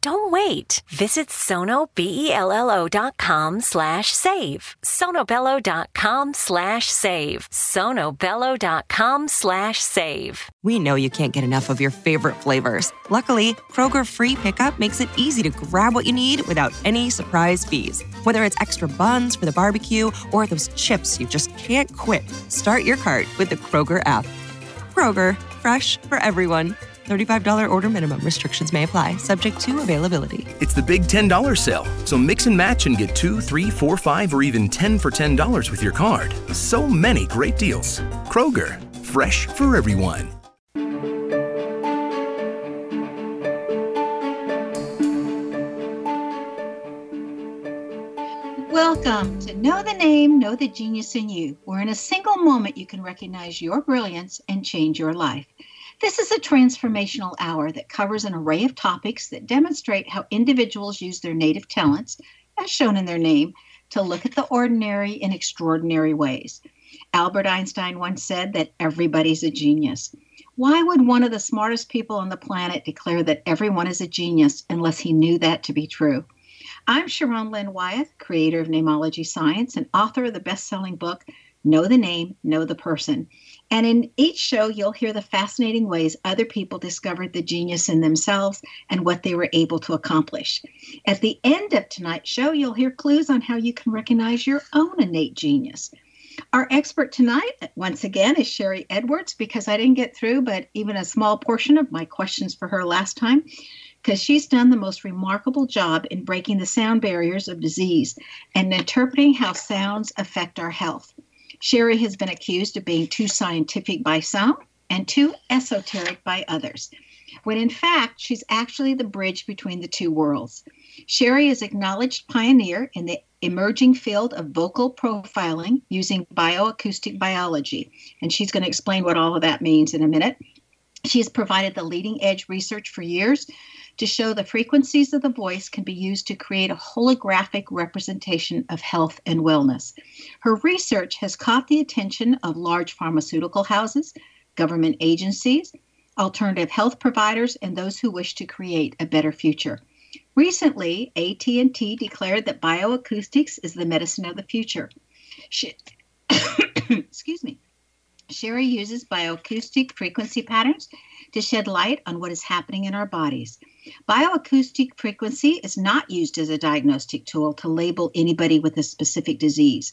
Don't wait. Visit sonobello.com slash save. sonobello.com slash save. sonobello.com slash save. We know you can't get enough of your favorite flavors. Luckily, Kroger Free Pickup makes it easy to grab what you need without any surprise fees. Whether it's extra buns for the barbecue or those chips you just can't quit, start your cart with the Kroger app. Kroger, fresh for everyone. $35 order minimum. Restrictions may apply, subject to availability. It's the big $10 sale, so mix and match and get two, three, four, five, or even 10 for $10 with your card. So many great deals. Kroger, fresh for everyone. Welcome to Know the Name, Know the Genius in You, where in a single moment you can recognize your brilliance and change your life. This is a transformational hour that covers an array of topics that demonstrate how individuals use their native talents, as shown in their name, to look at the ordinary in extraordinary ways. Albert Einstein once said that everybody's a genius. Why would one of the smartest people on the planet declare that everyone is a genius unless he knew that to be true? I'm Sharon Lynn Wyeth, creator of Namology Science and author of the best selling book, Know the Name, Know the Person. And in each show, you'll hear the fascinating ways other people discovered the genius in themselves and what they were able to accomplish. At the end of tonight's show, you'll hear clues on how you can recognize your own innate genius. Our expert tonight, once again, is Sharry Edwards because I didn't get through but even a small portion of my questions for her last time because she's done the most remarkable job in breaking the sound barriers of disease and interpreting how sounds affect our health. Sharry has been accused of being too scientific by some and too esoteric by others, when in fact, she's actually the bridge between the two worlds. Sharry is acknowledged pioneer in the emerging field of vocal profiling using bioacoustic biology, and she's going to explain what all of that means in a minute. She has provided the leading edge research for years to show the frequencies of the voice can be used to create a holographic representation of health and wellness. Her research has caught the attention of large pharmaceutical houses, government agencies, alternative health providers, and those who wish to create a better future. Recently, AT&T declared that bioacoustics is the medicine of the future. She, excuse me. Sharry uses bioacoustic frequency patterns to shed light on what is happening in our bodies. Bioacoustic frequency is not used as a diagnostic tool to label anybody with a specific disease.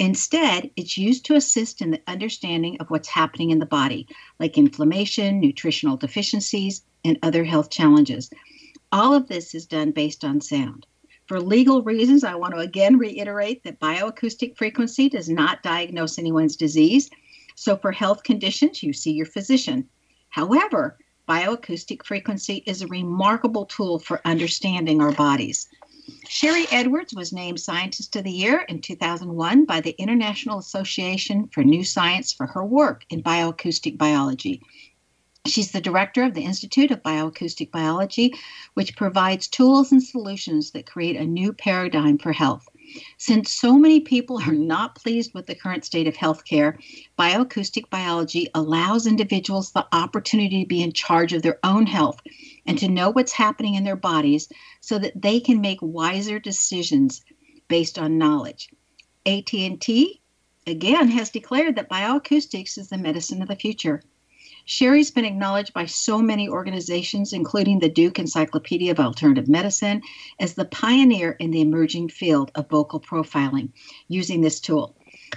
Instead, it's used to assist in the understanding of what's happening in the body, like inflammation, nutritional deficiencies, and other health challenges. All of this is done based on sound. For legal reasons, I want to again reiterate that bioacoustic frequency does not diagnose anyone's disease. So, for health conditions, you see your physician. However, bioacoustic frequency is a remarkable tool for understanding our bodies. Sharry Edwards was named Scientist of the Year in 2001 by the International Association for New Science for her work in bioacoustic biology. She's the director of the Institute of Bioacoustic Biology, which provides tools and solutions that create a new paradigm for health. Since so many people are not pleased with the current state of healthcare, bioacoustic biology allows individuals the opportunity to be in charge of their own health and to know what's happening in their bodies so that they can make wiser decisions based on knowledge. AT&T again has declared that bioacoustics is the medicine of the future. Sharry's been acknowledged by so many organizations, including the Duke Encyclopedia of Alternative Medicine, as the pioneer in the emerging field of vocal profiling using this tool.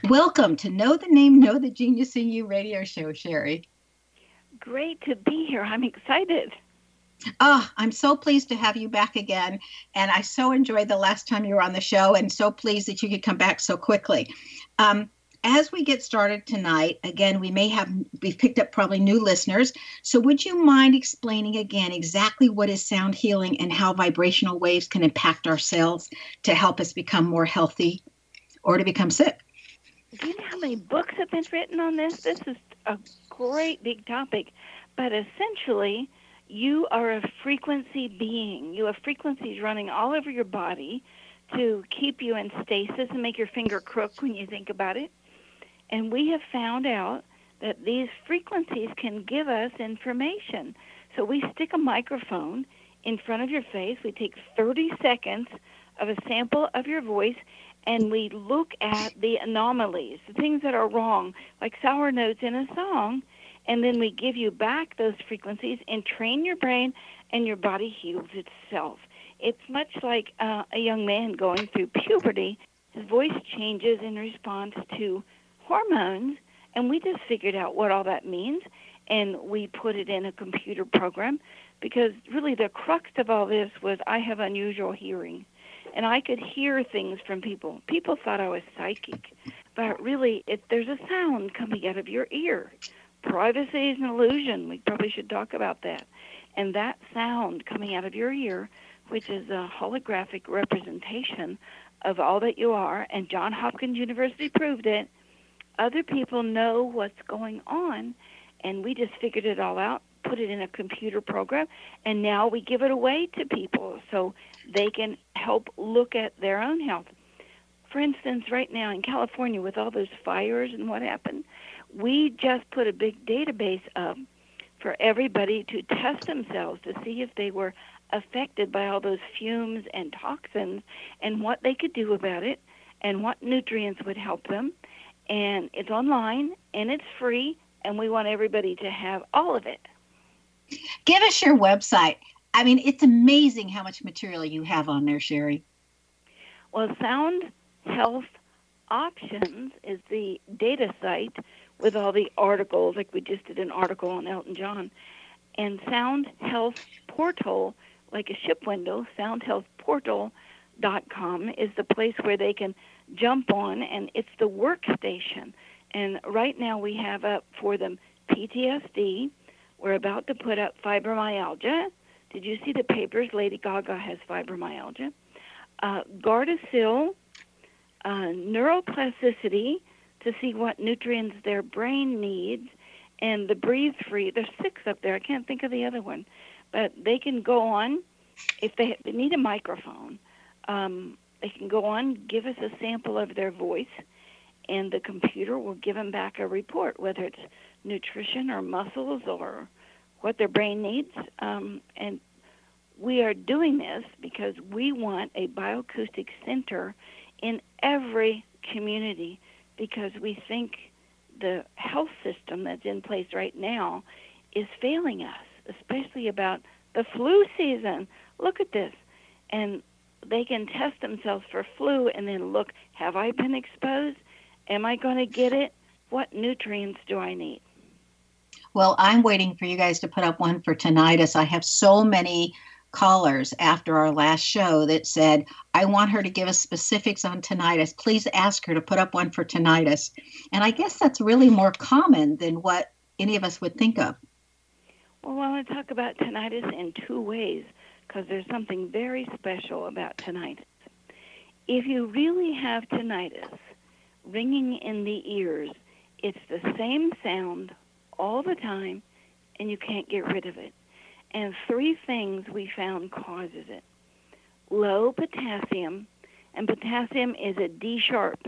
Welcome to Know the Name, Know the Genius in You radio show, Sharry. great to be here. I'm excited. Oh, I'm so pleased to have you back again. And I so enjoyed the last time you were on the show and so pleased that you could come back so quickly. Um, as we get started tonight, again, we may have, we've picked up probably new listeners. So would you mind explaining again exactly what is sound healing and how vibrational waves can impact our cells to help us become more healthy or to become sick? Do you know how many books have been written on this? This is a great big topic. But essentially, you are a frequency being. You have frequencies running all over your body to keep you in stasis and make your finger crook when you think about it. And we have found out that these frequencies can give us information. So we stick a microphone in front of your face. We take 30 seconds of a sample of your voice and we look at the anomalies, the things that are wrong, like sour notes in a song, and then we give you back those frequencies and train your brain, and your body heals itself. It's much like uh, a young man going through puberty. His voice changes in response to hormones, and we just figured out what all that means, and we put it in a computer program because really the crux of all this was I have unusual hearing and I could hear things from people. People thought I was psychic, but really, it, there's a sound coming out of your ear. Privacy is an illusion. We probably should talk about that. And that sound coming out of your ear, which is a holographic representation of all that you are, and John Hopkins University proved it. Other people know what's going on, and we just figured it all out put it in a computer program, and now we give it away to people so they can help look at their own health. For instance, right now in California, with all those fires and what happened, we just put a big database up for everybody to test themselves to see if they were affected by all those fumes and toxins and what they could do about it and what nutrients would help them. And it's online and it's free, and we want everybody to have all of it. Give us your website. I mean, it's amazing how much material you have on there, Sharry. Well, Sound Health Options is the data site with all the articles, like we just did an article on Elton John. And Sound Health Portal, like a ship window, soundhealthportal.com is the place where they can jump on, and it's the workstation. And right now we have up for them PTSD, we're about to put up fibromyalgia. Did you see the papers? Lady Gaga has fibromyalgia. Uh, Gardasil, uh, neuroplasticity to see what nutrients their brain needs, and the breathe free. There's six up there. I can't think of the other one, but they can go on if they, they need a microphone. Um, they can go on, give us a sample of their voice, and the computer will give them back a report, whether it's nutrition or muscles or what their brain needs. Um, and we are doing this because we want a bioacoustic center in every community because we think the health system that's in place right now is failing us, especially about the flu season. Look at this. And they can test themselves for flu and then look have I been exposed? Am I going to get it? What nutrients do I need? Well, I'm waiting for you guys to put up one for tinnitus. I have so many callers after our last show that said, I want her to give us specifics on tinnitus. Please ask her to put up one for tinnitus. And I guess that's really more common than what any of us would think of. Well, I want to talk about tinnitus in two ways because there's something very special about tinnitus. If you really have tinnitus ringing in the ears, it's the same sound all the time and you can't get rid of it. And three things we found causes it. Low potassium, and potassium is a D sharp,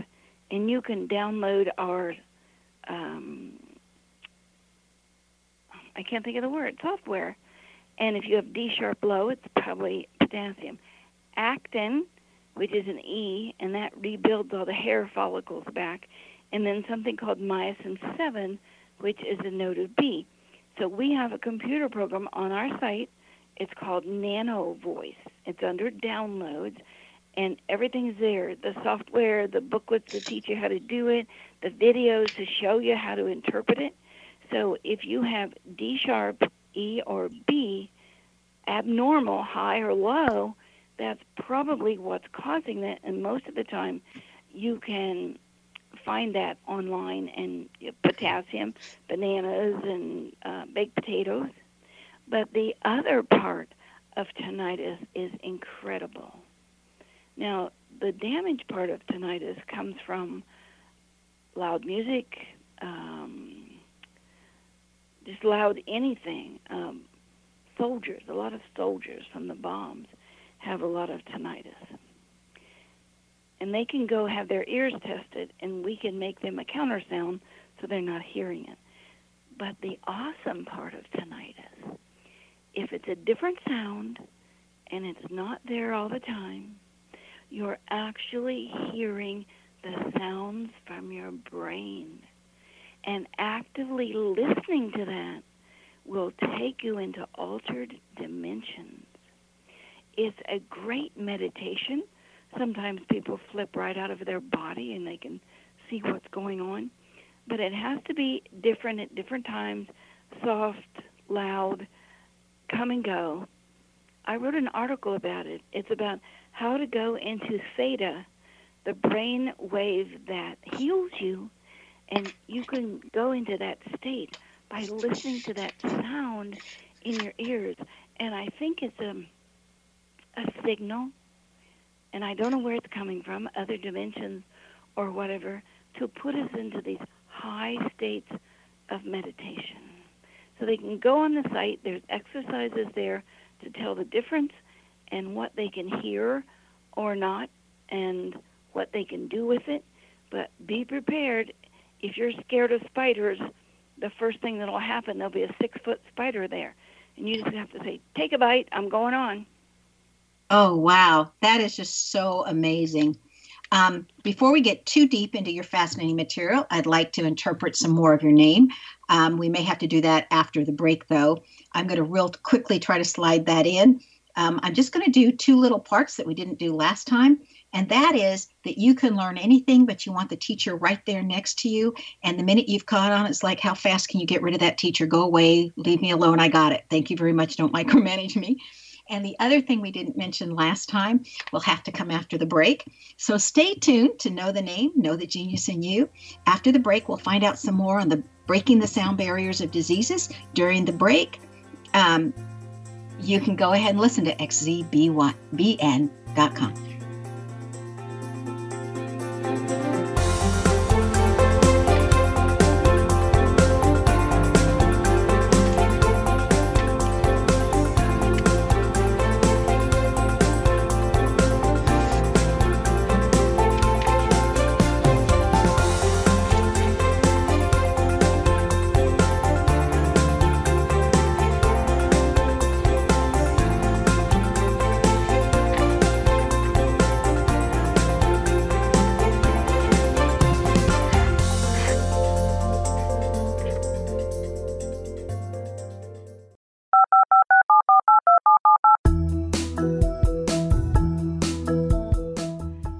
and you can download our um, I can't think of the word software. And if you have D sharp low, it's probably potassium. Actin, which is an E, and that rebuilds all the hair follicles back. And then something called myosin 7, which is a note of B. So we have a computer program on our site. It's called Nano Voice. It's under downloads, and everything's there the software, the booklets to teach you how to do it, the videos to show you how to interpret it. So if you have D sharp, E, or B, abnormal, high or low, that's probably what's causing that. And most of the time, you can find that online and potassium, bananas, and uh, baked potatoes. But the other part of tinnitus is incredible. Now, the damage part of tinnitus comes from loud music, um, just loud anything. Um, soldiers, a lot of soldiers from the bombs have a lot of tinnitus. And they can go have their ears tested, and we can make them a countersound so they're not hearing it. But the awesome part of tinnitus, if it's a different sound and it's not there all the time, you're actually hearing the sounds from your brain. And actively listening to that will take you into altered dimensions. It's a great meditation. Sometimes people flip right out of their body and they can see what's going on. But it has to be different at different times, soft, loud, come and go. I wrote an article about it. It's about how to go into theta, the brain wave that heals you, and you can go into that state by listening to that sound in your ears. And I think it's a, a signal, and I don't know where it's coming from, other dimensions or whatever, to put us into these high states of meditation. So they can go on the site, there's exercises there to tell the difference and what they can hear or not and what they can do with it. But be prepared. If you're scared of spiders, the first thing that'll happen, there'll be a six foot spider there. And you just have to say, take a bite, I'm going on. Oh, wow. That is just so amazing. Um, before we get too deep into your fascinating material, I'd like to interpret some more of your name. Um, we may have to do that after the break, though. I'm going to real quickly try to slide that in. Um, I'm just going to do two little parts that we didn't do last time. And that is that you can learn anything, but you want the teacher right there next to you. And the minute you've caught on, it's like, how fast can you get rid of that teacher? Go away, leave me alone. I got it. Thank you very much. Don't micromanage me. And the other thing we didn't mention last time we'll have to come after the break. So stay tuned to know the name, know the genius in you. After the break, we'll find out some more on the breaking the sound barriers of diseases. During the break, um, you can go ahead and listen to xzbn.com.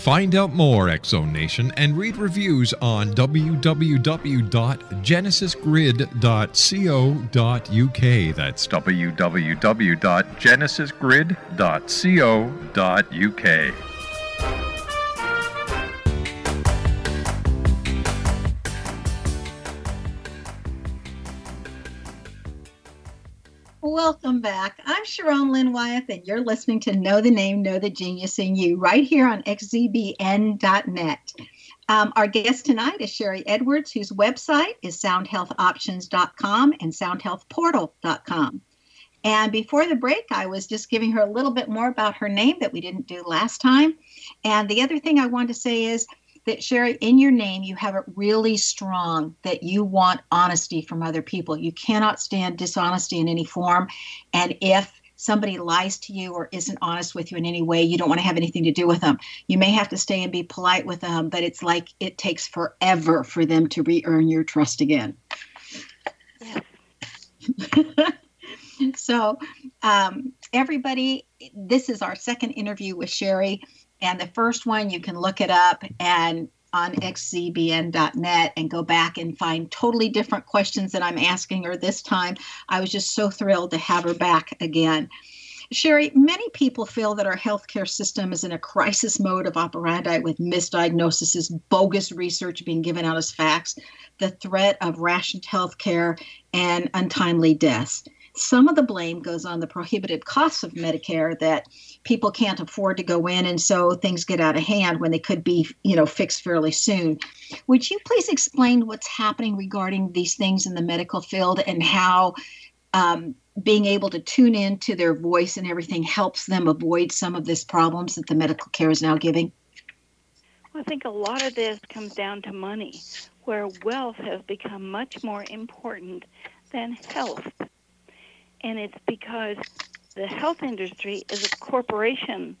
Find out more, X Nation, and read reviews on www.genesisgrid.co.uk. That's www.genesisgrid.co.uk. Welcome back. I'm Sharon Lynn Wyeth, and you're listening to Know the Name, Know the Genius in You right here on xzbn.net. Um, our guest tonight is Sharry Edwards, whose website is soundhealthoptions.com and soundhealthportal.com. And before the break, I was just giving her a little bit more about her name that we didn't do last time. And the other thing I wanted to say is that Sharry, in your name, you have it really strong that you want honesty from other people. You cannot stand dishonesty in any form. And if somebody lies to you or isn't honest with you in any way, you don't want to have anything to do with them. You may have to stay and be polite with them, but it's like it takes forever for them to re earn your trust again. Yeah. so, um, everybody, this is our second interview with Sharry. And the first one, you can look it up and on xzbn.net and go back and find totally different questions that I'm asking her this time. I was just so thrilled to have her back again. Sharry, many people feel that our healthcare system is in a crisis mode of operandi with misdiagnoses, bogus research being given out as facts, the threat of rationed healthcare, and untimely deaths. Some of the blame goes on the prohibitive costs of Medicare that people can't afford to go in, and so things get out of hand when they could be, you know, fixed fairly soon. Would you please explain what's happening regarding these things in the medical field and how um, being able to tune in to their voice and everything helps them avoid some of these problems that the medical care is now giving? I think a lot of this comes down to money, where wealth has become much more important than health and it's because the health industry is a corporation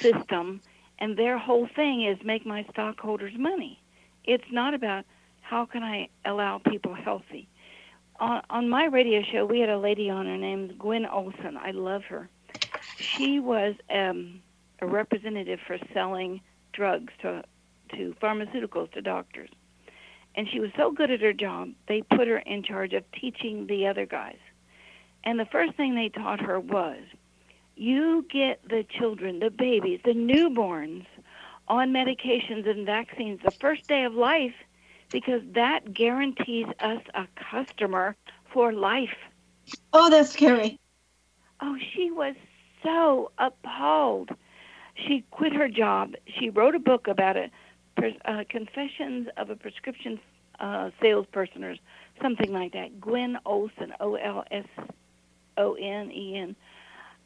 system, and their whole thing is make my stockholders money. It's not about how can I allow people healthy. On, on my radio show, we had a lady on her named Gwen Olson. I love her. She was um, a representative for selling drugs to to pharmaceuticals to doctors. And she was so good at her job, they put her in charge of teaching the other guys. And the first thing they taught her was you get the children, the babies, the newborns on medications and vaccines the first day of life because that guarantees us a customer for life. Oh, that's scary. Oh, she was so appalled. She quit her job. She wrote a book about it, uh, Confessions of a Prescription uh, Salesperson, or something like that. Gwen Olson, O L S O N E N.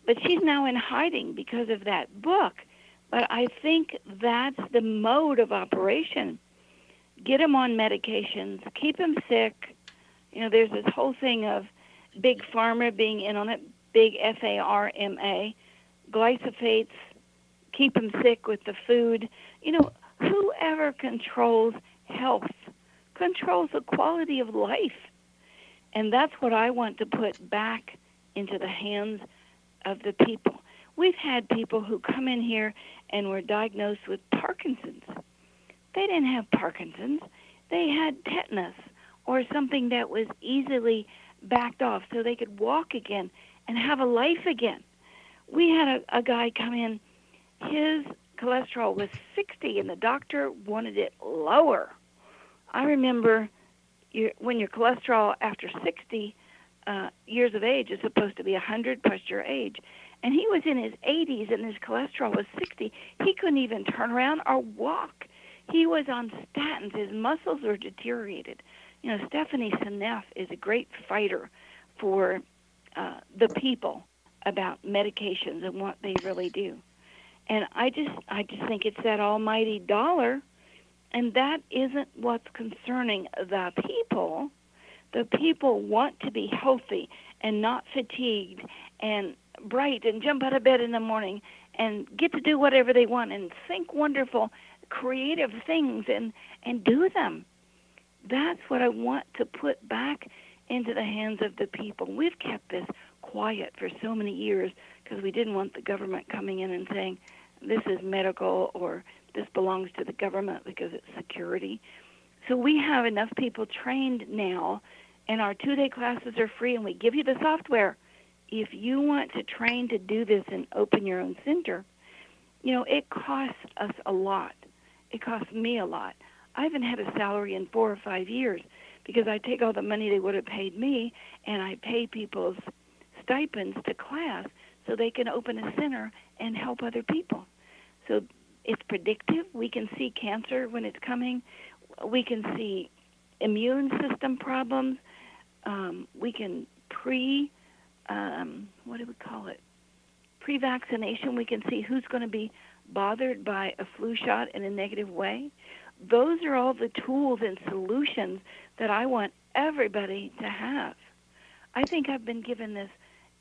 But she's now in hiding because of that book. But I think that's the mode of operation. Get them on medications, keep them sick. You know, there's this whole thing of big pharma being in on it, big F A R M A, glyphosates, keep them sick with the food. You know, whoever controls health controls the quality of life. And that's what I want to put back into the hands of the people. We've had people who come in here and were diagnosed with Parkinson's. They didn't have Parkinson's, they had tetanus or something that was easily backed off so they could walk again and have a life again. We had a, a guy come in, his cholesterol was 60, and the doctor wanted it lower. I remember your, when your cholesterol after 60 uh, years of age is supposed to be 100 plus your age. And he was in his 80s and his cholesterol was 60. He couldn't even turn around or walk. He was on statins. His muscles were deteriorated. You know, Stephanie Seneff is a great fighter for uh, the people about medications and what they really do. And I just I just think it's that almighty dollar and that isn't what's concerning the people. The people want to be healthy and not fatigued and bright and jump out of bed in the morning and get to do whatever they want and think wonderful creative things and and do them. That's what I want to put back into the hands of the people. We've kept this quiet for so many years because we didn't want the government coming in and saying this is medical or this belongs to the government because it's security. So we have enough people trained now, and our two day classes are free, and we give you the software. If you want to train to do this and open your own center, you know, it costs us a lot. It costs me a lot. I haven't had a salary in four or five years because I take all the money they would have paid me and I pay people's stipends to class so they can open a center and help other people. So it's predictive. We can see cancer when it's coming. We can see immune system problems. Um, we can pre, um, what do we call it? Pre vaccination. We can see who's going to be bothered by a flu shot in a negative way. Those are all the tools and solutions that I want everybody to have. I think I've been given this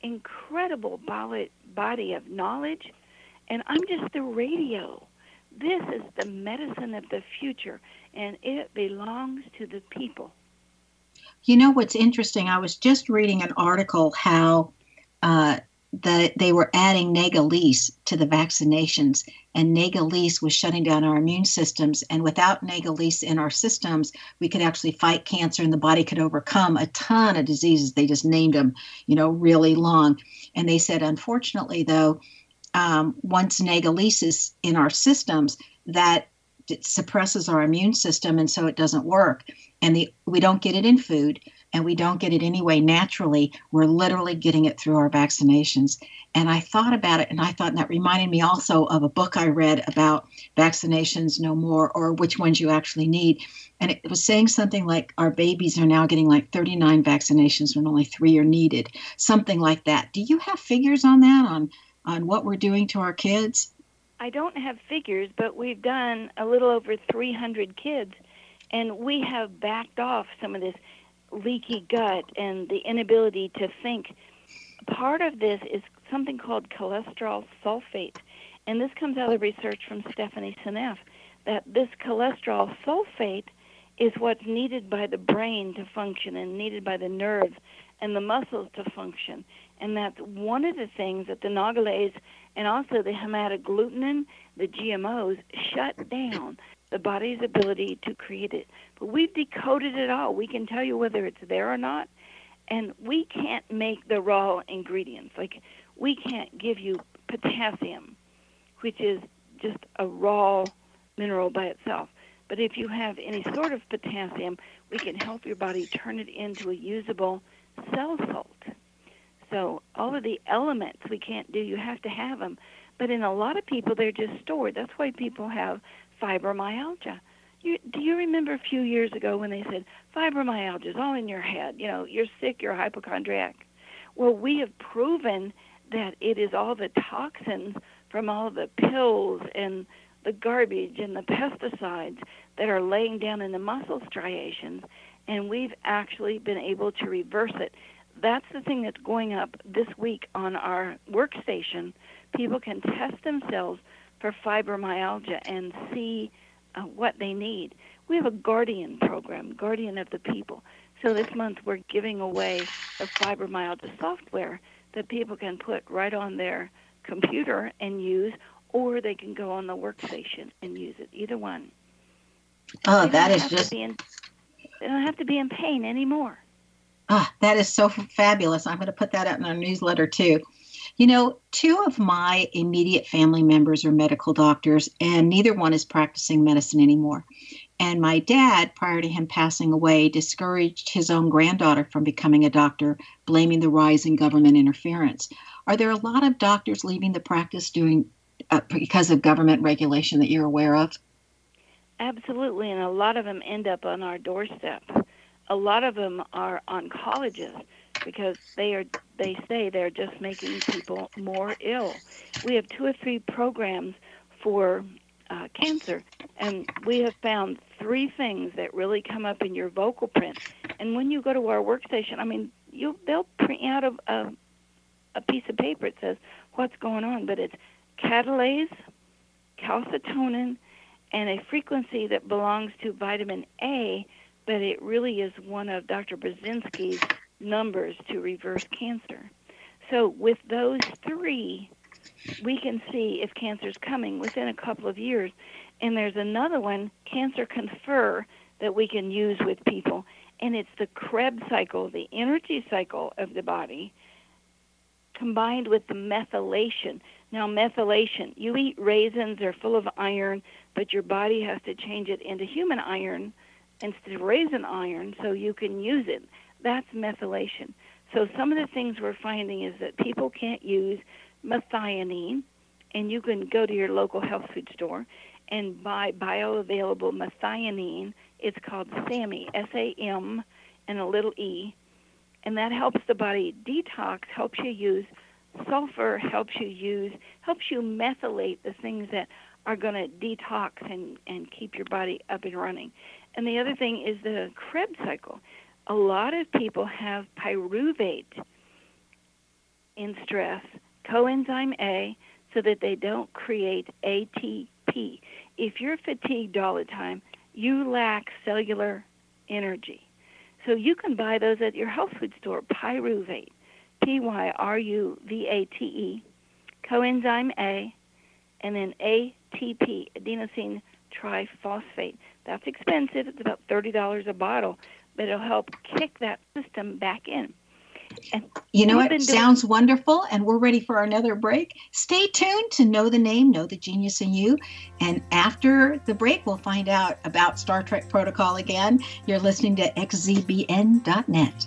incredible body of knowledge, and I'm just the radio. This is the medicine of the future, and it belongs to the people. You know what's interesting? I was just reading an article how uh, that they were adding Nagalase to the vaccinations, and Nagalase was shutting down our immune systems. And without Nagalase in our systems, we could actually fight cancer, and the body could overcome a ton of diseases. They just named them, you know, really long. And they said, unfortunately, though, um, once Nagalase is in our systems, that suppresses our immune system, and so it doesn't work. And the, we don't get it in food and we don't get it anyway naturally. We're literally getting it through our vaccinations. And I thought about it, and I thought and that reminded me also of a book I read about vaccinations no more, or which ones you actually need. And it was saying something like our babies are now getting like 39 vaccinations when only three are needed, something like that. Do you have figures on that, on, on what we're doing to our kids? I don't have figures, but we've done a little over 300 kids, and we have backed off some of this leaky gut and the inability to think. Part of this is something called cholesterol sulfate, and this comes out of research from Stephanie Seneff that this cholesterol sulfate is what's needed by the brain to function and needed by the nerves and the muscles to function. And that's one of the things that the Nagalase and also the hematoglutinin, the GMOs, shut down the body's ability to create it. But we've decoded it all. We can tell you whether it's there or not. And we can't make the raw ingredients. Like, we can't give you potassium, which is just a raw mineral by itself. But if you have any sort of potassium, we can help your body turn it into a usable cell salt. So all of the elements we can't do, you have to have them. But in a lot of people, they're just stored. That's why people have fibromyalgia. You, do you remember a few years ago when they said fibromyalgia is all in your head? You know, you're sick, you're a hypochondriac. Well, we have proven that it is all the toxins from all the pills and the garbage and the pesticides that are laying down in the muscle striations, and we've actually been able to reverse it. That's the thing that's going up this week on our workstation. People can test themselves for fibromyalgia and see uh, what they need. We have a Guardian program, Guardian of the People. So this month we're giving away the fibromyalgia software that people can put right on their computer and use, or they can go on the workstation and use it. Either one. Oh, that is just. In, they don't have to be in pain anymore. Ah, that is so fabulous. I'm going to put that out in our newsletter too. You know, two of my immediate family members are medical doctors, and neither one is practicing medicine anymore. And my dad, prior to him passing away, discouraged his own granddaughter from becoming a doctor, blaming the rise in government interference. Are there a lot of doctors leaving the practice doing uh, because of government regulation that you're aware of? Absolutely, and a lot of them end up on our doorstep. A lot of them are on colleges because they are they say they're just making people more ill. We have two or three programs for uh, cancer, and we have found three things that really come up in your vocal print. And when you go to our workstation, I mean, you they'll print out a, a a piece of paper. It says what's going on, but it's catalase, calcitonin, and a frequency that belongs to vitamin A, but it really is one of Dr. Burzynski's numbers to reverse cancer. So with those three, we can see if cancer is coming within a couple of years. And there's another one, Cancer Confer, that we can use with people. And it's the Krebs cycle, the energy cycle of the body, combined with the methylation. Now, methylation, you eat raisins, they're full of iron, but your body has to change it into human iron instead of raisin iron so you can use it. That's methylation. So, some of the things we're finding is that people can't use methionine, and you can go to your local health food store and buy bioavailable methionine. It's called SAMe, S A M, and a little e and that helps the body detox, helps you use sulfur, helps you use, helps you methylate the things that are going to detox and, and keep your body up and running. And the other thing is the Krebs cycle. A lot of people have pyruvate in stress, coenzyme A, so that they don't create ATP. If you're fatigued all the time, you lack cellular energy. So you can buy those at your health food store. Pyruvate, P Y R U V A T E, coenzyme A, and then ATP, adenosine triphosphate. That's expensive. It's about thirty dollars a bottle, but it'll help kick that system back in. And you know what? Sounds doing- wonderful. And we're ready for another break. Stay tuned to know the name, know the genius in you. And after the break, we'll find out about Star Trek Protocol again. You're listening to xzbn.net.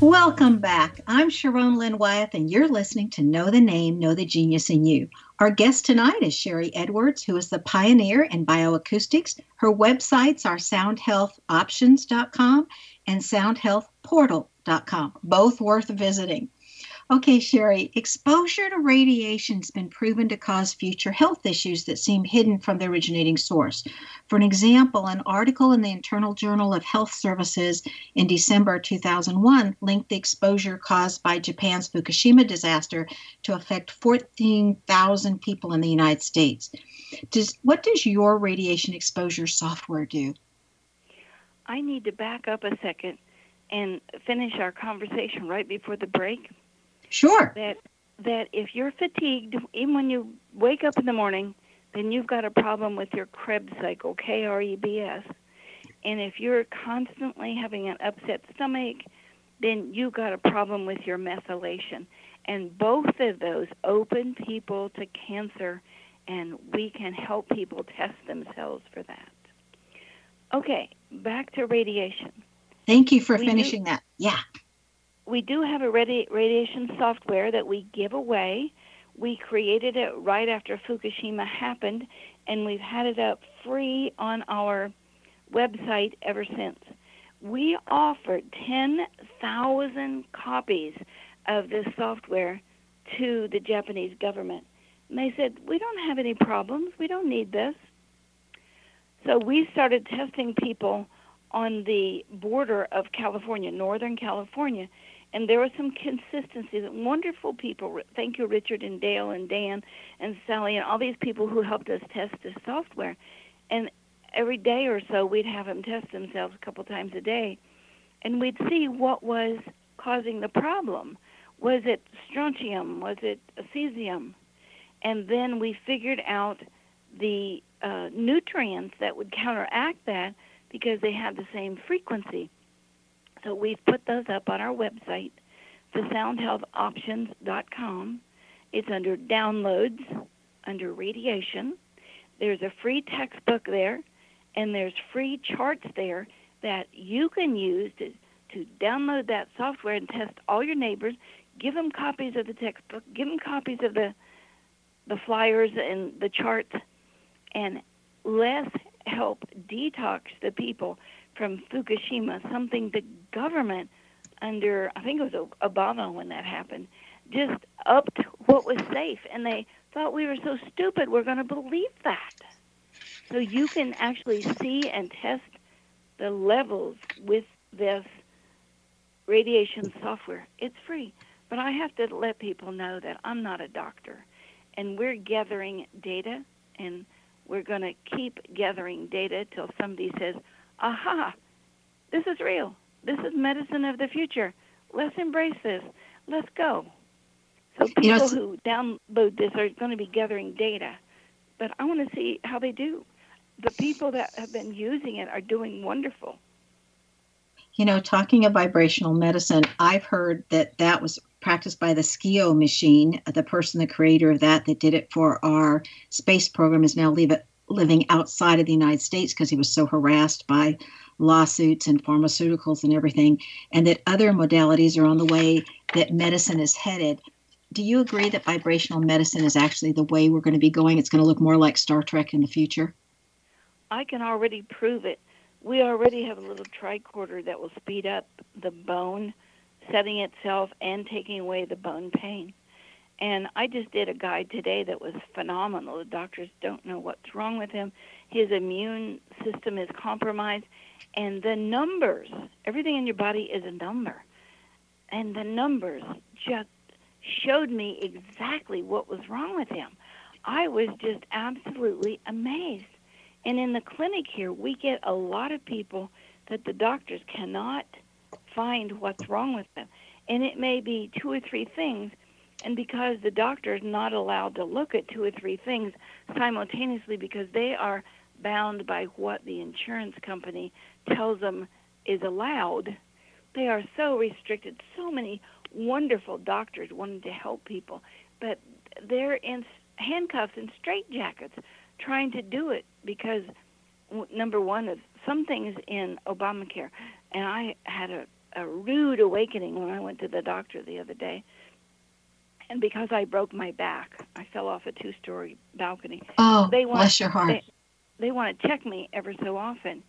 Welcome back. I'm Sharon Lynn Wyeth, and you're listening to Know the Name, Know the Genius in You. Our guest tonight is Sharry Edwards, who is the pioneer in bioacoustics. Her websites are soundhealthoptions.com and soundhealthportal.com, both worth visiting. Okay, Sharry, exposure to radiation has been proven to cause future health issues that seem hidden from the originating source. For an example, an article in the Internal Journal of Health Services in December 2001 linked the exposure caused by Japan's Fukushima disaster to affect 14,000 people in the United States. Does, what does your radiation exposure software do? I need to back up a second and finish our conversation right before the break. Sure. That that if you're fatigued, even when you wake up in the morning, then you've got a problem with your Krebs cycle, K R E B S. And if you're constantly having an upset stomach, then you've got a problem with your methylation. And both of those open people to cancer, and we can help people test themselves for that. Okay, back to radiation. Thank you for we finishing do, that. Yeah we do have a radi- radiation software that we give away. We created it right after Fukushima happened, and we've had it up free on our website ever since. We offered 10,000 copies of this software to the Japanese government. And they said, We don't have any problems. We don't need this. So we started testing people on the border of California, Northern California, and there was some consistency. That wonderful people. Thank you, Richard and Dale and Dan and Sally and all these people who helped us test this software. And every day or so, we'd have them test themselves a couple times a day, and we'd see what was causing the problem. Was it strontium? Was it cesium? And then we figured out the uh, nutrients that would counteract that because they had the same frequency. So we've put those up on our website, thesoundhealthoptions.com. It's under downloads, under radiation. There's a free textbook there, and there's free charts there that you can use to, to download that software and test all your neighbors. Give them copies of the textbook. Give them copies of the the flyers and the charts, and let's help detox the people from Fukushima, something the government under I think it was Obama when that happened, just upped what was safe, and they thought we were so stupid we're going to believe that. So you can actually see and test the levels with this radiation software. It's free, but I have to let people know that I'm not a doctor, and we're gathering data, and we're going to keep gathering data till somebody says aha, this is real. This is medicine of the future. Let's embrace this. Let's go. So people You know, who download this are going to be gathering data, but I want to see how they do. The people that have been using it are doing wonderful. You know, talking of vibrational medicine, I've heard that that was practiced by the SCIO machine. The person, the creator of that, that did it for our space program, is now leave it, living outside of the United States because he was so harassed by lawsuits and pharmaceuticals and everything, and that other modalities are on the way that medicine is headed. Do you agree that vibrational medicine is actually the way we're going to be going? It's going to look more like Star Trek in the future? I can already prove it. We already have a little tricorder that will speed up the bone setting itself and taking away the bone pain. And I just did a guide today that was phenomenal. The doctors don't know what's wrong with him. His immune system is compromised. And the numbers, everything in your body is a number. And the numbers just showed me exactly what was wrong with him. I was just absolutely amazed. And in the clinic here, we get a lot of people that the doctors cannot find what's wrong with them. And it may be two or three things. And because the doctor is not allowed to look at two or three things simultaneously because they are bound by what the insurance company tells them is allowed, they are so restricted. So many wonderful doctors wanting to help people, but they're in handcuffs and straitjackets trying to do it because number one is some things in Obamacare, and I had a, a rude awakening when I went to the doctor the other day. And because I broke my back, I fell off a two-story balcony. Oh, They want- bless your heart. They, they want to check me ever so often,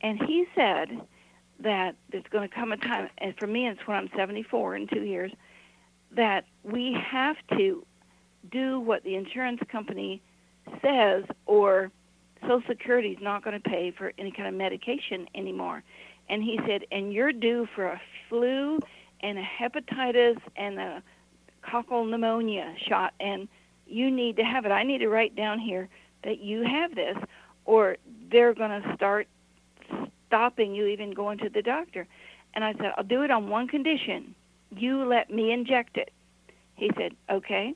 and he said that there's going to come a time, and for me, it's when I'm 74 in two years, that we have to do what the insurance company says, or Social Security is not going to pay for any kind of medication anymore. And he said, and you're due for a flu and a hepatitis and a cockle pneumonia shot, and you need to have it. I need to write down here that you have this, or they're going to start stopping you even going to the doctor. And I said, I'll do it on one condition. You let me inject it. He said, okay.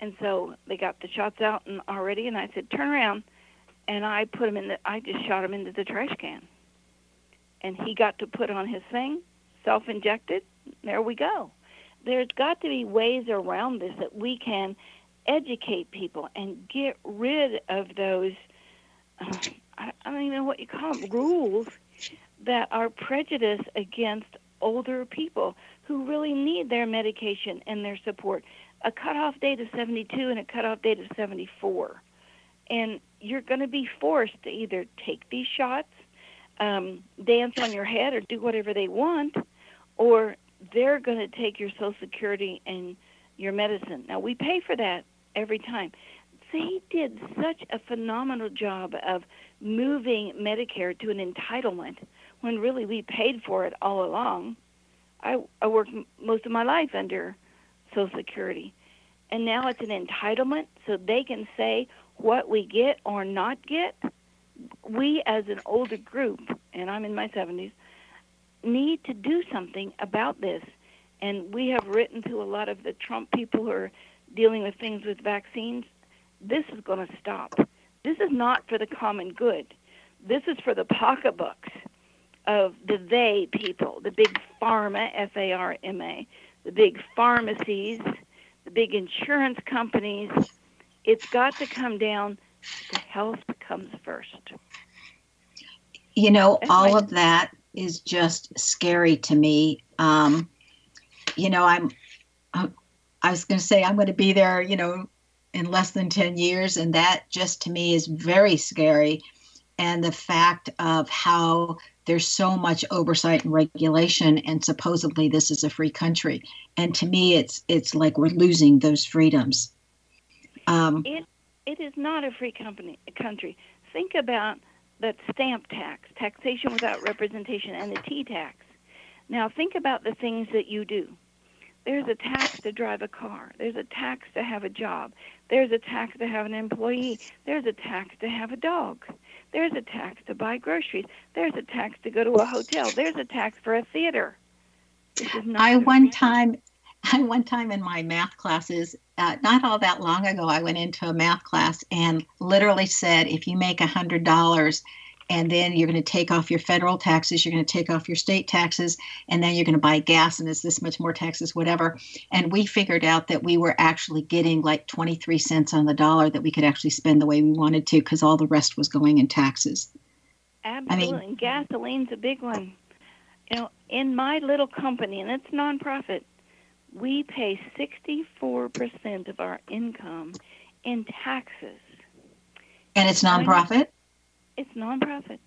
And so they got the shots out and already, and I said, turn around. And I put him in the, I just shot him into the trash can. And he got to put on his thing, self injected. There we go. There's got to be ways around this that we can educate people and get rid of those, uh, I, don't even know what you call them, rules that are prejudice against older people who really need their medication and their support. A cutoff date of 72 and a cutoff date of 74. And you're going to be forced to either take these shots, um, dance on your head, or do whatever they want, or they're going to take your Social Security and your medicine. Now, we pay for that every time. They did such a phenomenal job of moving Medicare to an entitlement when really we paid for it all along. I, I worked most of my life under Social Security. And now it's an entitlement so they can say what we get or not get. We, as an older group, and I'm in my 70s, need to do something about this. And we have written to a lot of the Trump people who are dealing with things with vaccines. This is going to stop. This is not for the common good. This is for the pocketbooks of the they people, the big pharma, F A R M A, the big pharmacies, the big insurance companies. It's got to come down to health comes first. you know That's all of that is just scary to me. Um you know i'm i I was going to say i'm going to be there you know in less than 10 years and that just to me is very scary. And the fact of how there's so much oversight and regulation and supposedly this is a free country. And to me it's it's like we're losing those freedoms. Um It it is not a free company country. Think about that stamp tax, taxation without representation, and the tea tax. Now think about the things that you do. There's a tax to drive a car. There's a tax to have a job. There's a tax to have an employee. There's a tax to have a dog. There's a tax to buy groceries. There's a tax to go to a hotel. There's a tax for a theater. I one time, I one time in my math classes, uh, not all that long ago, I went into a math class and literally said, if you make a hundred dollars and then you're going to take off your federal taxes, you're going to take off your state taxes, and then you're going to buy gas, and it's this much more taxes, whatever. And we figured out that we were actually getting like 23 cents on the dollar that we could actually spend the way we wanted to because all the rest was going in taxes. Absolutely. I mean, gasoline's a big one. You know, in my little company, and it's nonprofit, we pay 64% of our income in taxes. And it's nonprofit? It's nonprofit.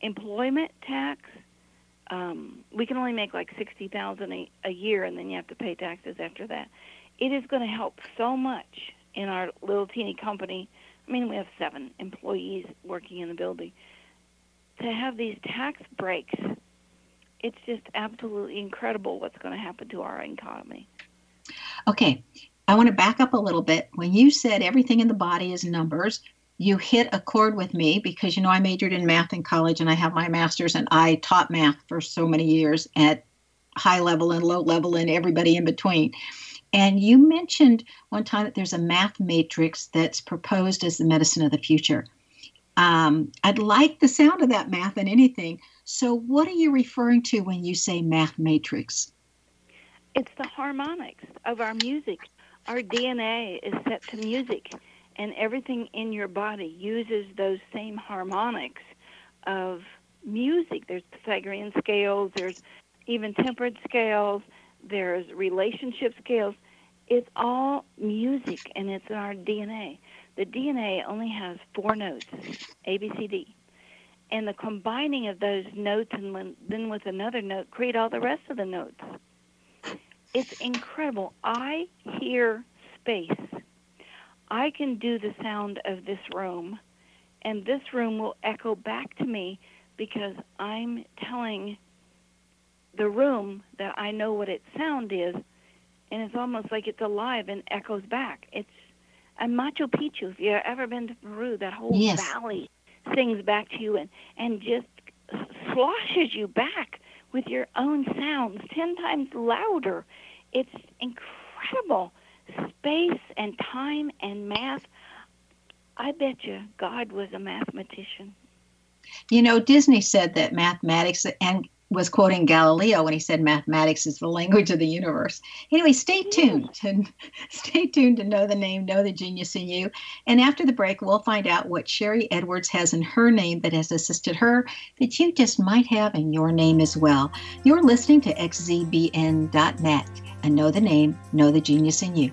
Employment tax. Um, we can only make like sixty thousand a, a year, and then you have to pay taxes after that. It is going to help so much in our little teeny company. I mean, we have seven employees working in the building. To have these tax breaks, it's just absolutely incredible what's going to happen to our economy. Okay, I want to back up a little bit. When you said everything in the body is numbers, you hit a chord with me because you know I majored in math in college and I have my master's and I taught math for so many years at high level and low level and everybody in between. And you mentioned one time that there's a math matrix that's proposed as the medicine of the future. Um, I'd like the sound of that math in anything. So, what are you referring to when you say math matrix? It's the harmonics of our music. Our DNA is set to music and everything in your body uses those same harmonics of music. There's Pythagorean scales, there's even temperate scales, there's relationship scales. It's all music and it's in our DNA. The DNA only has four notes A, B, C, D. And the combining of those notes and then with another note create all the rest of the notes. It's incredible. I hear space I can do the sound of this room, and this room will echo back to me because I'm telling the room that I know what its sound is, and it's almost like it's alive and echoes back. It's and Machu Picchu. If you've ever been to Peru, that whole yes. valley sings back to you and and just sloshes you back with your own sounds ten times louder. It's incredible space and time and math. I bet you God was a mathematician. You know, Disney said that mathematics and was quoting Galileo when he said mathematics is the language of the universe. Anyway, stay tuned and stay tuned to know the name, know the genius in you. And after the break, we'll find out what Sharry Edwards has in her name that has assisted her that you just might have in your name as well. You're listening to xzbn.net and know the name, know the genius in you.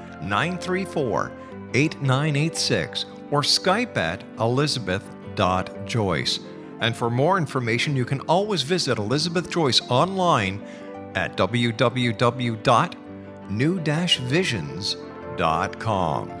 934 8986 or Skype at elizabeth.joyce. And for more information, you can always visit Elizabeth Joyce online at www.new-visions.com.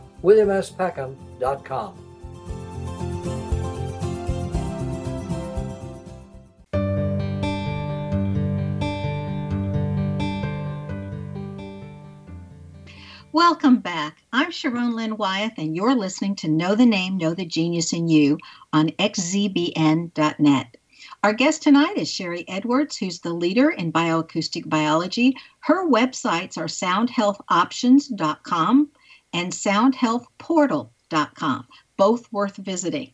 www.williamspeckham.com. Welcome back. I'm Sharon Lynn Wyeth, and you're listening to Know the Name, Know the Genius in You on xzbn.net. Our guest tonight is Sharry Edwards, who's the leader in bioacoustic biology. Her websites are soundhealthoptions.com and soundhealthportal.com, both worth visiting.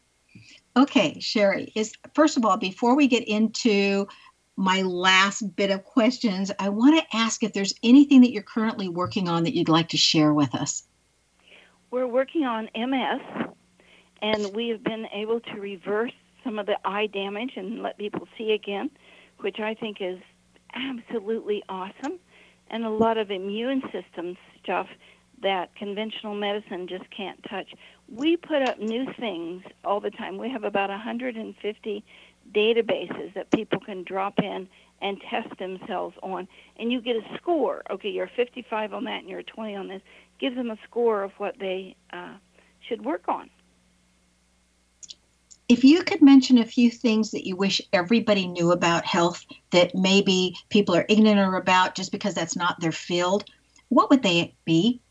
Okay, Sharry, is first of all, before we get into my last bit of questions, I want to ask if there's anything that you're currently working on that you'd like to share with us. We're working on MS, and we have been able to reverse some of the eye damage and let people see again, which I think is absolutely awesome, and a lot of immune system stuff that conventional medicine just can't touch. We put up new things all the time. We have about 150 databases that people can drop in and test themselves on. And you get a score. Okay you're 55 on that and you're 20 on this. Gives them a score of what they uh, should work on. If you could mention a few things that you wish everybody knew about health that maybe people are ignorant about just because that's not their field what would they be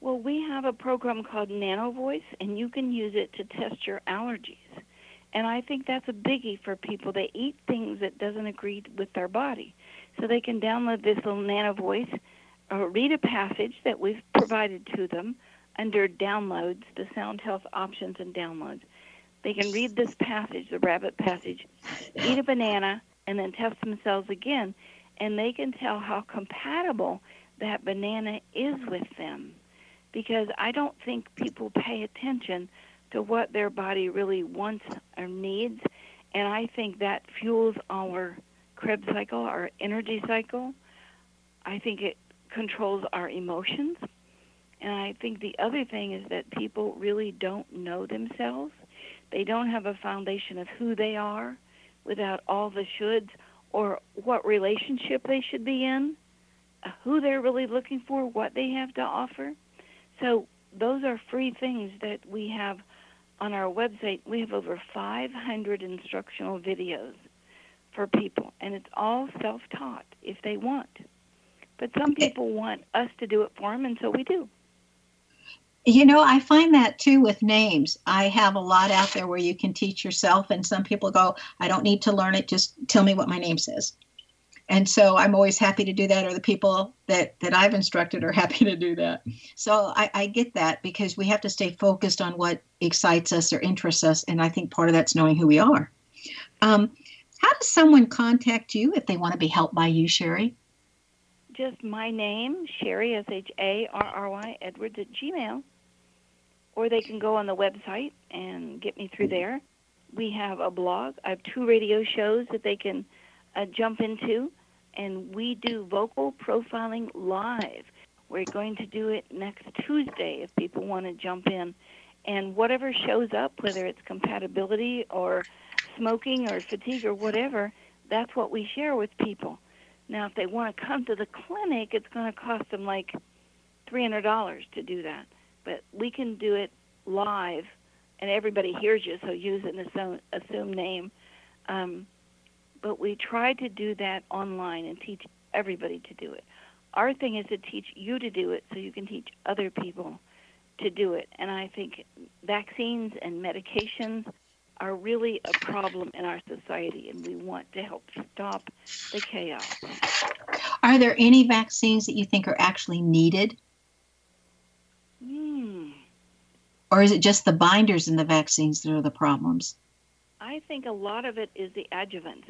well we have a program called nano voice and you can use it to test your allergies and I think that's a biggie for people. They eat things that doesn't agree with their body. So they can download this little nano voice or read a passage that we've provided to them under downloads, the sound health options and downloads. They can read this passage, the rabbit passage, eat a banana, and then test themselves again, and they can tell how compatible that banana is with them. Because I don't think people pay attention to what their body really wants or needs. And I think that fuels our Krebs cycle, our energy cycle. I think it controls our emotions. And I think the other thing is that people really don't know themselves. They don't have a foundation of who they are without all the shoulds or what relationship they should be in, who they're really looking for, what they have to offer. So those are free things that we have on our website, we have over 500 instructional videos for people, and it's all self taught if they want. But some people want us to do it for them, and so we do. You know, I find that too with names. I have a lot out there where you can teach yourself, and some people go, I don't need to learn it, just tell me what my name says and so i'm always happy to do that or the people that that i've instructed are happy to do that. So I, I, get that because we have to stay focused on what excites us or interests us and i think part of that's knowing who we are. Um, how does someone contact you if they want to be helped by you Sharry? Just my name, Sharry S H A R R Y, Edwards at Gmail, or they can go on the website and get me through there. We have a blog. I have two radio shows that they can uh, jump into, and we do vocal profiling live. We're going to do it next Tuesday if people want to jump in. And whatever shows up, whether it's compatibility or smoking or fatigue or whatever, that's what we share with people. Now, if they want to come to the clinic, it's going to cost them like $300 to do that. But we can do it live, and everybody hears you, so use an assume, assume name. Um, but we try to do that online and teach everybody to do it. Our thing is to teach you to do it so you can teach other people to do it. And I think vaccines and medications are really a problem in our society, and we want to help stop the chaos. Are there any vaccines that you think are actually needed? Hmm. Or is it just the binders in the vaccines that are the problems? I think a lot of it is the adjuvant,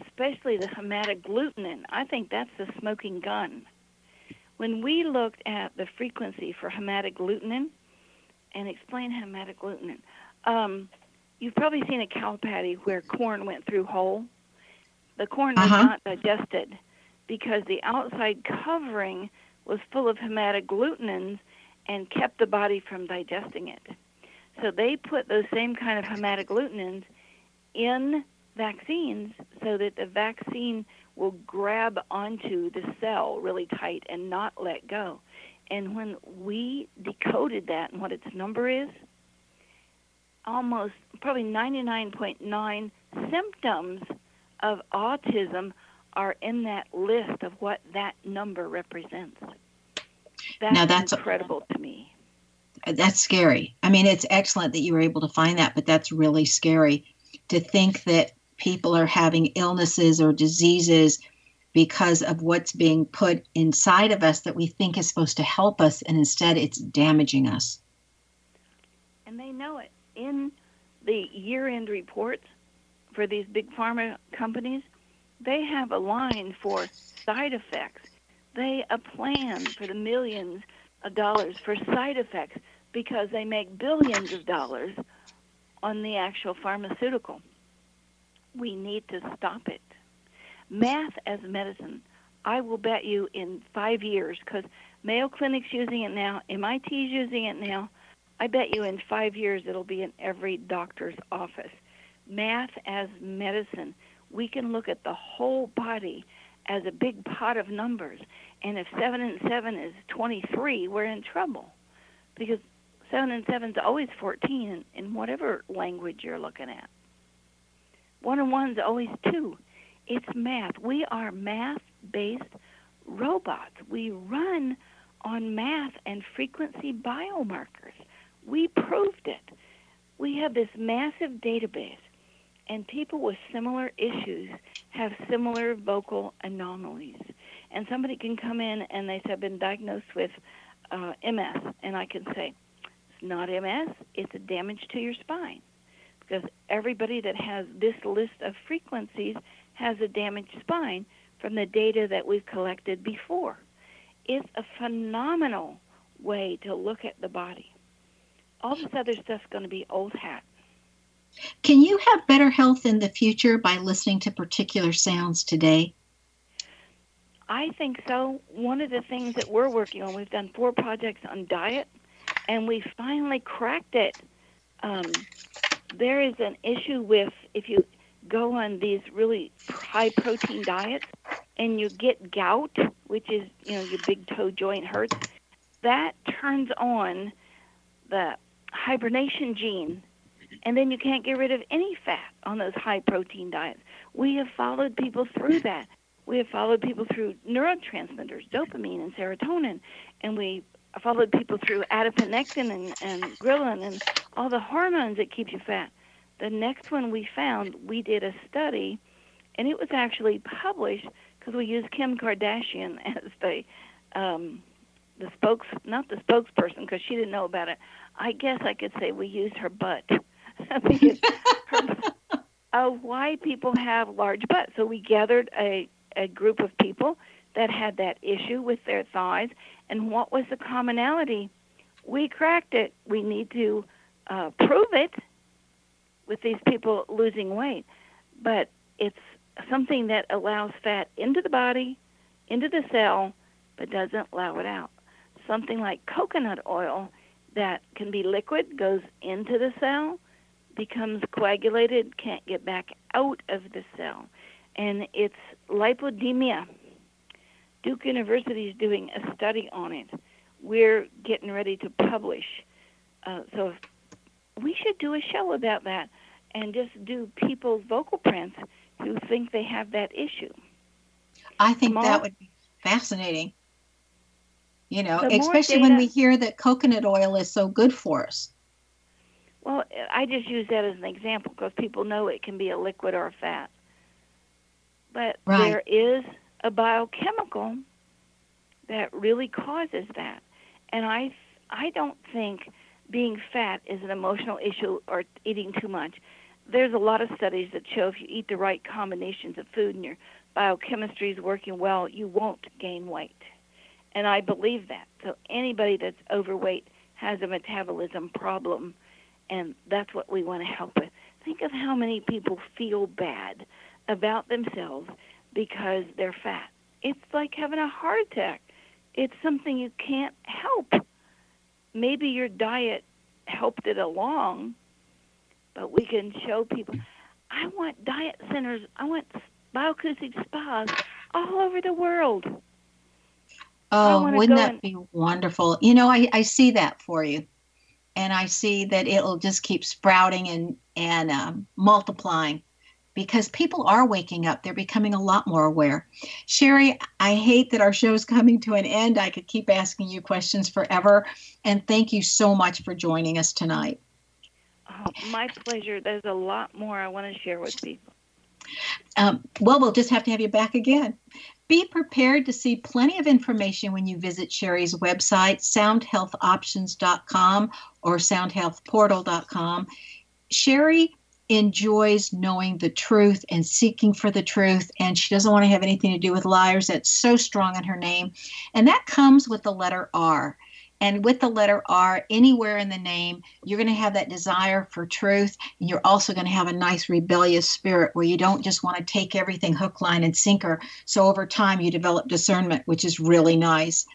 especially the hemagglutinin. I think that's the smoking gun. When we looked at the frequency for hemagglutinin, and explain hemagglutinin, um, you've probably seen a cow patty where corn went through whole. The corn was Uh-huh. not digested because the outside covering was full of hematogglutinins and kept the body from digesting it. So they put those same kind of hematogglutinins in vaccines so that the vaccine will grab onto the cell really tight and not let go. And when we decoded that and what its number is, almost probably 99.9 symptoms of autism are in that list of what that number represents. That's, Now that's- incredible to me. That's scary. I mean, it's excellent that you were able to find that, but that's really scary to think that people are having illnesses or diseases because of what's being put inside of us that we think is supposed to help us, and instead it's damaging us. And they know it. In the year end reports for these big pharma companies, they have a line for side effects. They a plan for the millions of dollars for side effects because they make billions of dollars on the actual pharmaceutical. We need to stop it. Math as medicine. I will bet you in five years, because Mayo Clinic's using it now, MIT's using it now. I bet you in five years it'll be in every doctor's office. Math as medicine. We can look at the whole body as a big pot of numbers. And if 7 and 7 is 23, we're in trouble. Because 7 and 7 is always 14 in, in whatever language you're looking at. 1 and 1 is always 2. It's math. We are math based robots. We run on math and frequency biomarkers. We proved it. We have this massive database, and people with similar issues have similar vocal anomalies. And somebody can come in and they say, I've been diagnosed with uh, MS, and I can say, it's not MS, it's a damage to your spine. Because everybody that has this list of frequencies has a damaged spine from the data that we've collected before. It's a phenomenal way to look at the body. All this other stuff's going to be old hat. Can you have better health in the future by listening to particular sounds today? I think so. One of the things that we're working on, we've done four projects on diet, and we finally cracked it. Um, there is an issue with if you go on these really high protein diets and you get gout, which is, you know, your big toe joint hurts, that turns on the hibernation gene, and then you can't get rid of any fat on those high protein diets. We have followed people through that. We have followed people through neurotransmitters, dopamine and serotonin, and we followed people through adiponectin and, and ghrelin and all the hormones that keep you fat. The next one we found, we did a study, and it was actually published because we used Kim Kardashian as the um, the spokes not the spokesperson because she didn't know about it. I guess I could say we used her butt because her, uh, why people have large butts. So we gathered a a group of people that had that issue with their thighs. And what was the commonality? We cracked it. We need to uh, prove it with these people losing weight. But it's something that allows fat into the body, into the cell, but doesn't allow it out. Something like coconut oil that can be liquid goes into the cell, becomes coagulated, can't get back out of the cell. And it's lipodemia. Duke University is doing a study on it. We're getting ready to publish. Uh, so we should do a show about that and just do people's vocal prints who think they have that issue. I think more, that would be fascinating. You know, especially data, when we hear that coconut oil is so good for us. Well, I just use that as an example because people know it can be a liquid or a fat. But right. there is a biochemical that really causes that. And I I don't think being fat is an emotional issue or eating too much. There's a lot of studies that show if you eat the right combinations of food and your biochemistry is working well, you won't gain weight. And I believe that. So anybody that's overweight has a metabolism problem, and that's what we want to help with. Think of how many people feel bad about themselves because they're fat. It's like having a heart attack. It's something you can't help. Maybe your diet helped it along, but we can show people. I want diet centers. I want bioacoustic spas all over the world. Oh, wouldn't that and... be wonderful? You know, I, I see that for you. And I see that it'll just keep sprouting and, and um, multiplying because people are waking up. They're becoming a lot more aware. Sharry, I hate that our show is coming to an end. I could keep asking you questions forever. And thank you so much for joining us tonight. Oh, my pleasure. There's a lot more I want to share with people. Um, well, we'll just have to have you back again. Be prepared to see plenty of information when you visit Sharry's website, soundhealthoptions.com or soundhealthportal.com. Sharry enjoys knowing the truth and seeking for the truth, and she doesn't want to have anything to do with liars. That's so strong in her name. And that comes with the letter R. And with the letter R, anywhere in the name, you're going to have that desire for truth. And you're also going to have a nice rebellious spirit where you don't just want to take everything hook, line, and sinker. So over time, you develop discernment, which is really nice.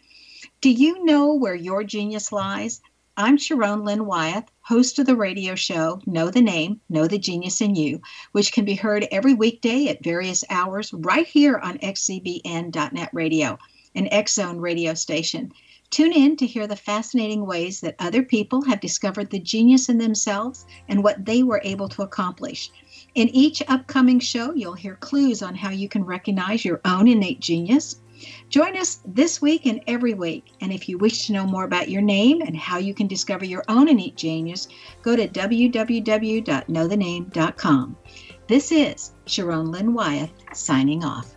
Do you know where your genius lies? I'm Sharon Lynn Wyeth, host of the radio show Know the Name, Know the Genius in You, which can be heard every weekday at various hours right here on xzbn.net radio, an X Zone radio station. Tune in to hear the fascinating ways that other people have discovered the genius in themselves and what they were able to accomplish. In each upcoming show, you'll hear clues on how you can recognize your own innate genius. Join us this week and every week. And if you wish to know more about your name and how you can discover your own innate genius, go to www.knowthename.com. This is Sharon Lynn Wyeth signing off.